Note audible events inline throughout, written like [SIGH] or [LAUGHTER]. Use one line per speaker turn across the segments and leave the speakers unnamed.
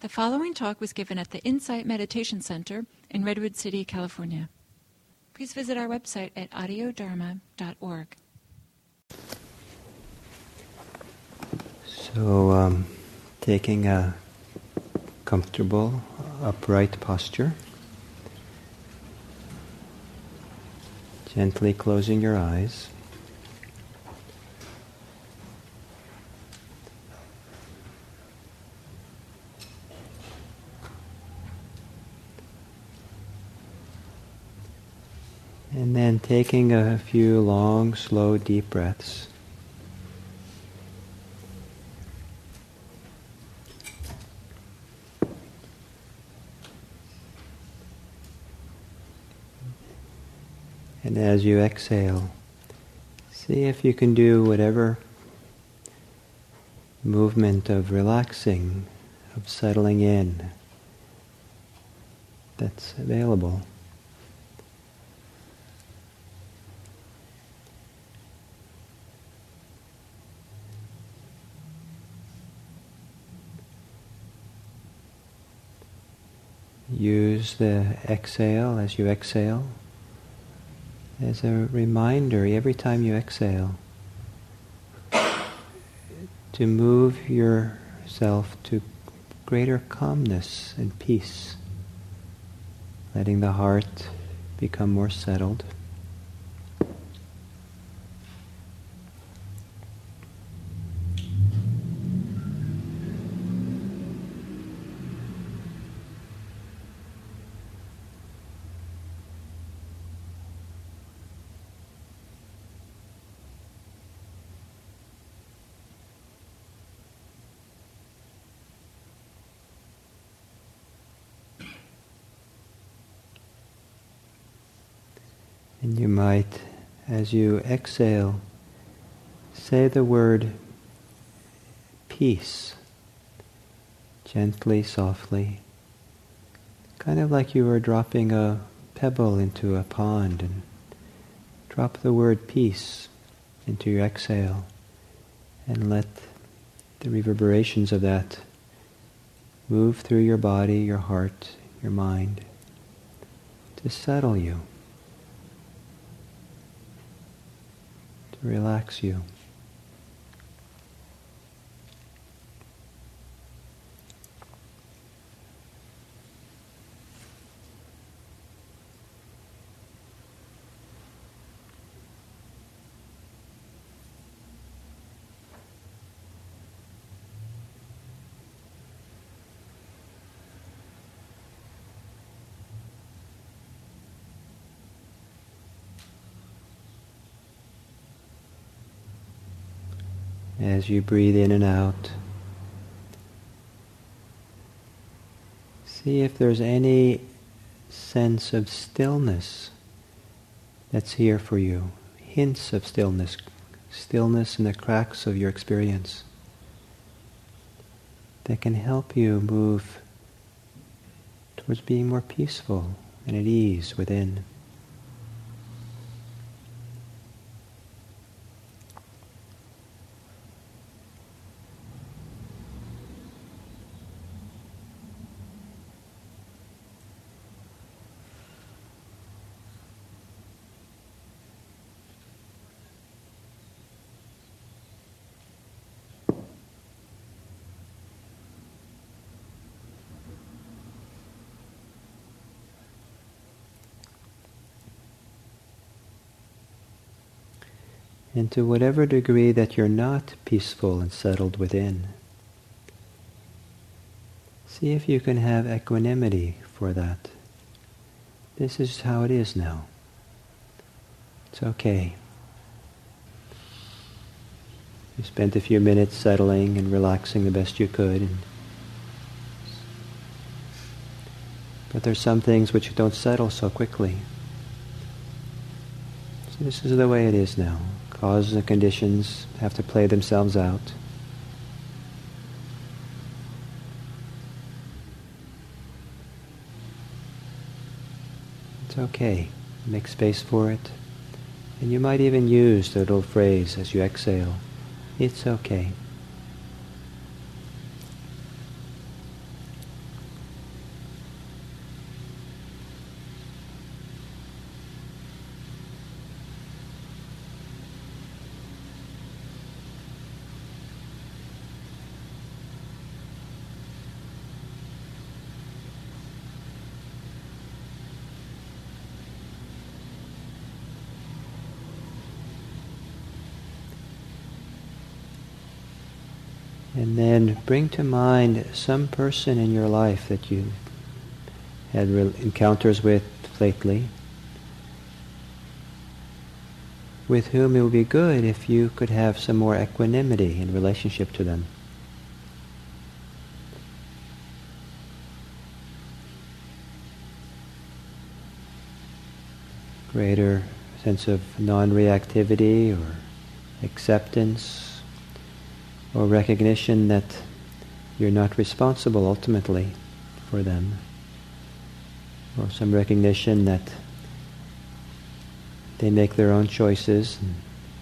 The following talk was given at the Insight Meditation Center in Redwood City, California. Please visit our website at audiodharma.org.
So, um, taking a comfortable, upright posture, gently closing your eyes. And then taking a few long, slow, deep breaths. And as you exhale, see if you can do whatever movement of relaxing, of settling in that's available. Use the exhale as you exhale as a reminder every time you exhale to move yourself to greater calmness and peace, letting the heart become more settled. And you might, as you exhale, say the word peace, gently, softly, kind of like you were dropping a pebble into a pond and drop the word peace into your exhale and let the reverberations of that move through your body, your heart, your mind to settle you. Relax you. As you breathe in and out, see if there's any sense of stillness that's here for you. Hints of stillness, stillness in the cracks of your experience that can help you move towards being more peaceful and at ease within. And to whatever degree that you're not peaceful and settled within, see if you can have equanimity for that. This is how it is now. It's okay. You spent a few minutes settling and relaxing the best you could. but there's some things which don't settle so quickly. So this is the way it is now. Causes and conditions have to play themselves out. It's okay. Make space for it. And you might even use the little phrase as you exhale. It's okay. And then bring to mind some person in your life that you had re- encounters with lately, with whom it would be good if you could have some more equanimity in relationship to them. Greater sense of non-reactivity or acceptance or recognition that you're not responsible ultimately for them or some recognition that they make their own choices and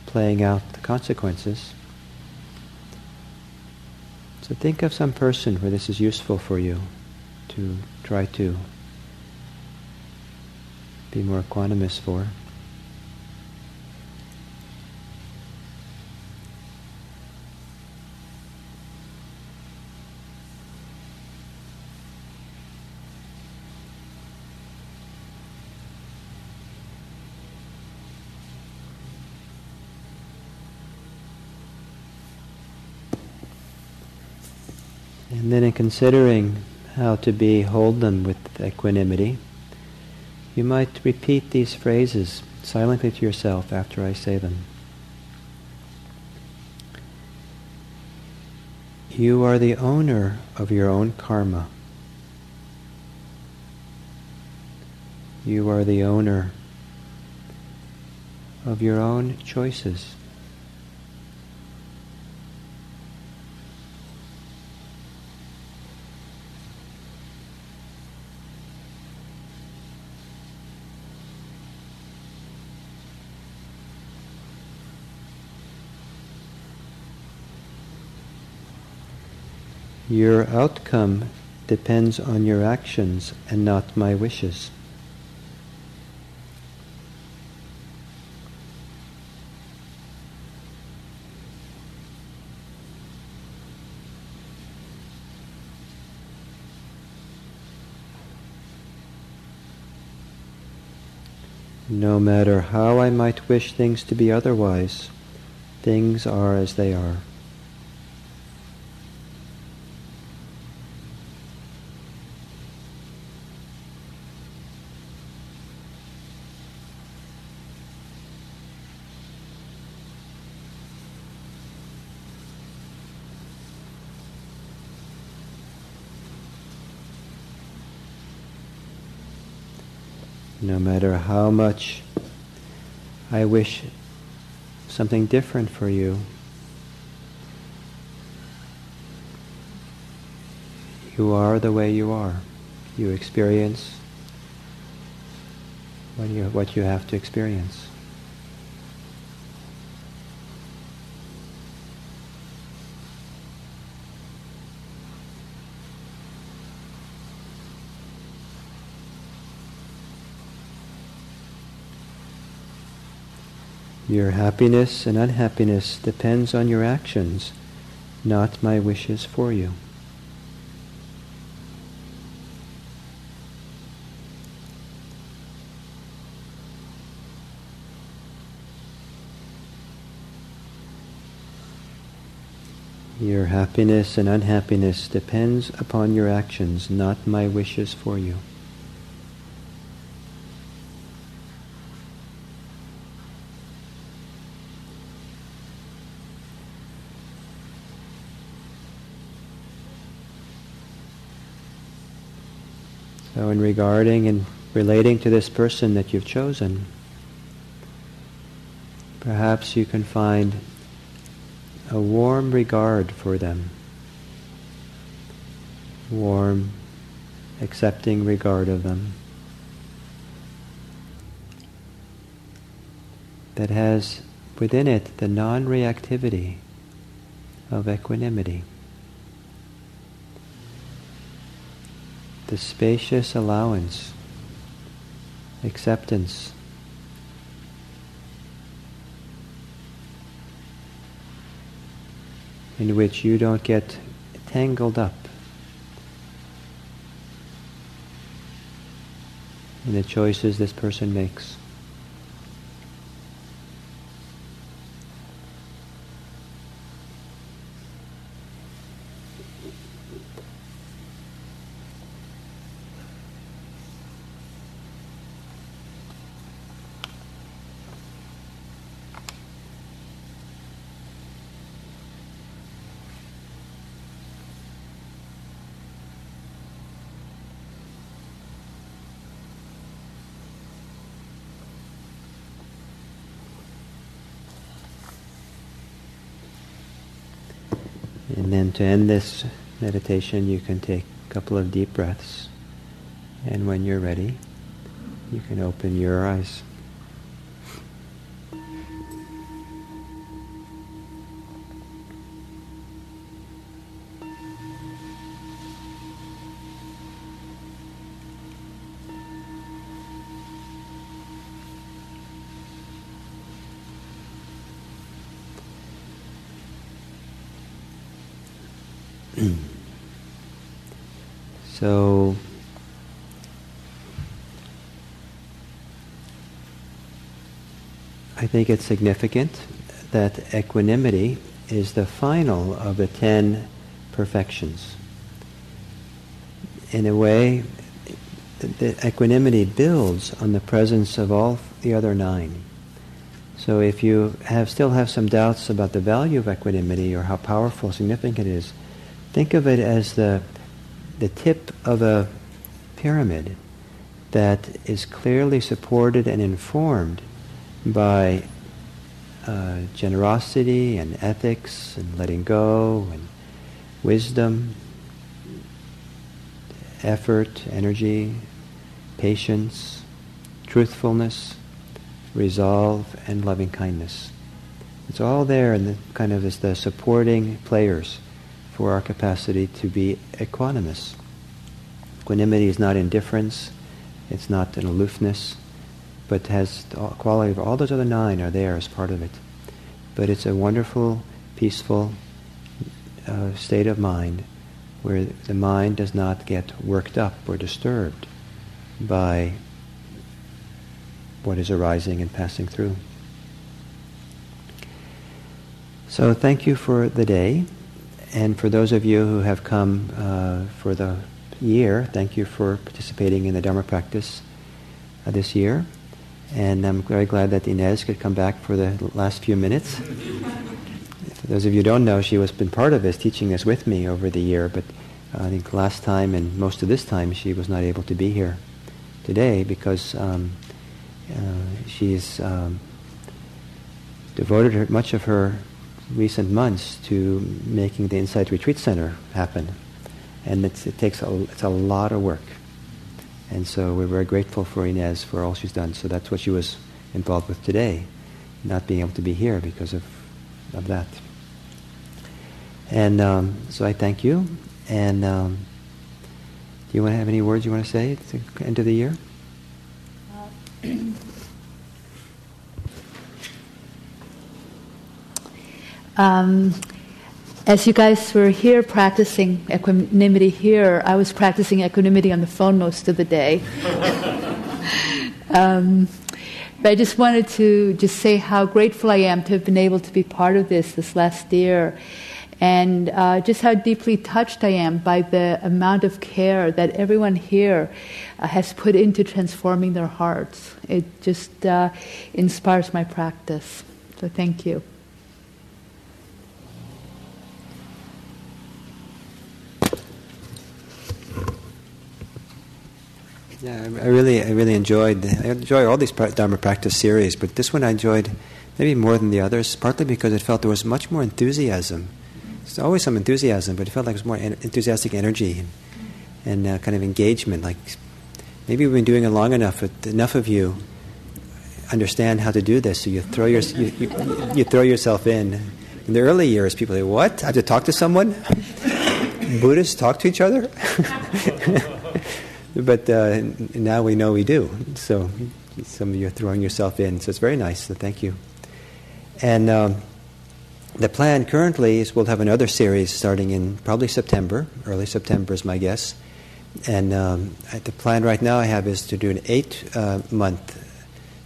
playing out the consequences. So think of some person where this is useful for you to try to be more equanimous for. And then in considering how to be hold them with equanimity, you might repeat these phrases silently to yourself after I say them. You are the owner of your own karma. You are the owner of your own choices. Your outcome depends on your actions and not my wishes. No matter how I might wish things to be otherwise, things are as they are. No matter how much I wish something different for you, you are the way you are. You experience what you, what you have to experience. Your happiness and unhappiness depends on your actions, not my wishes for you. Your happiness and unhappiness depends upon your actions, not my wishes for you. So, in regarding and relating to this person that you've chosen, perhaps you can find a warm regard for them, warm, accepting regard of them that has within it the non reactivity of equanimity. The spacious allowance, acceptance. In which you don't get tangled up in the choices this person makes. And then to end this meditation, you can take a couple of deep breaths. And when you're ready, you can open your eyes. So I think it's significant that equanimity is the final of the ten perfections. In a way, the equanimity builds on the presence of all the other nine. So if you have still have some doubts about the value of equanimity or how powerful, significant it is, think of it as the the tip of a pyramid that is clearly supported and informed by uh, generosity and ethics and letting go and wisdom, effort, energy, patience, truthfulness, resolve, and loving kindness. It's all there and the kind of as the supporting players for our capacity to be equanimous. Equanimity is not indifference, it's not an aloofness, but has the quality of all those other nine are there as part of it. But it's a wonderful, peaceful uh, state of mind where the mind does not get worked up or disturbed by what is arising and passing through. So thank you for the day. And for those of you who have come uh, for the year, thank you for participating in the Dharma practice uh, this year. And I'm very glad that Ines could come back for the last few minutes. [LAUGHS] for those of you who don't know, she has been part of this, teaching this with me over the year, but uh, I think last time and most of this time she was not able to be here today because um, uh, she's um, devoted her, much of her recent months to making the Insight Retreat Center happen. And it takes a, it's a lot of work. And so we're very grateful for Ines for all she's done. So that's what she was involved with today, not being able to be here because of, of that. And um, so I thank you. And um, do you want to have any words you want to say at the end of the year? Uh, [CLEARS THROAT]
um, as you guys were here practicing equanimity here, I was practicing equanimity on the phone most of the day. [LAUGHS] um, but I just wanted to just say how grateful I am to have been able to be part of this this last year, and uh, just how deeply touched I am by the amount of care that everyone here uh, has put into transforming their hearts. It just uh, inspires my practice. So thank you.
Yeah, I really, I really enjoyed. I enjoy all these Dharma practice series, but this one I enjoyed maybe more than the others. Partly because it felt there was much more enthusiasm. There's always some enthusiasm, but it felt like it was more enthusiastic energy and, and uh, kind of engagement. Like maybe we've been doing it long enough. But enough of you understand how to do this, so you throw your you, you, you throw yourself in. In the early years, people say, "What? I have to talk to someone." [LAUGHS] Buddhists talk to each other. [LAUGHS] but uh, now we know we do. So some of you are throwing yourself in. So it's very nice. So thank you. And um, the plan currently is we'll have another series starting in probably September. Early September is my guess. And um, the plan right now I have is to do an eight uh, month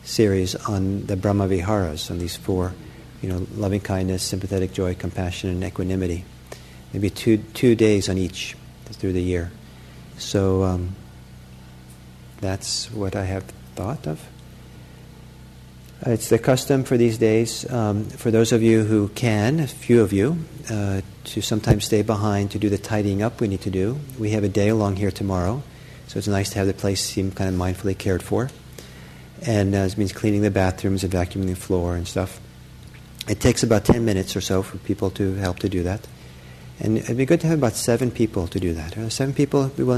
series on the Brahma Viharas, on these four, you know, loving kindness, sympathetic joy, compassion, and equanimity. Maybe two two days on each through the year. So um, that's what I have thought of. It's the custom for these days, um, for those of you who can, a few of you, uh, to sometimes stay behind to do the tidying up we need to do. We have a day along here tomorrow, so it's nice to have the place seem kind of mindfully cared for. And uh, it means cleaning the bathrooms and vacuuming the floor and stuff. It takes about 10 minutes or so for people to help to do that. And it'd be good to have about seven people to do that. Are seven people be willing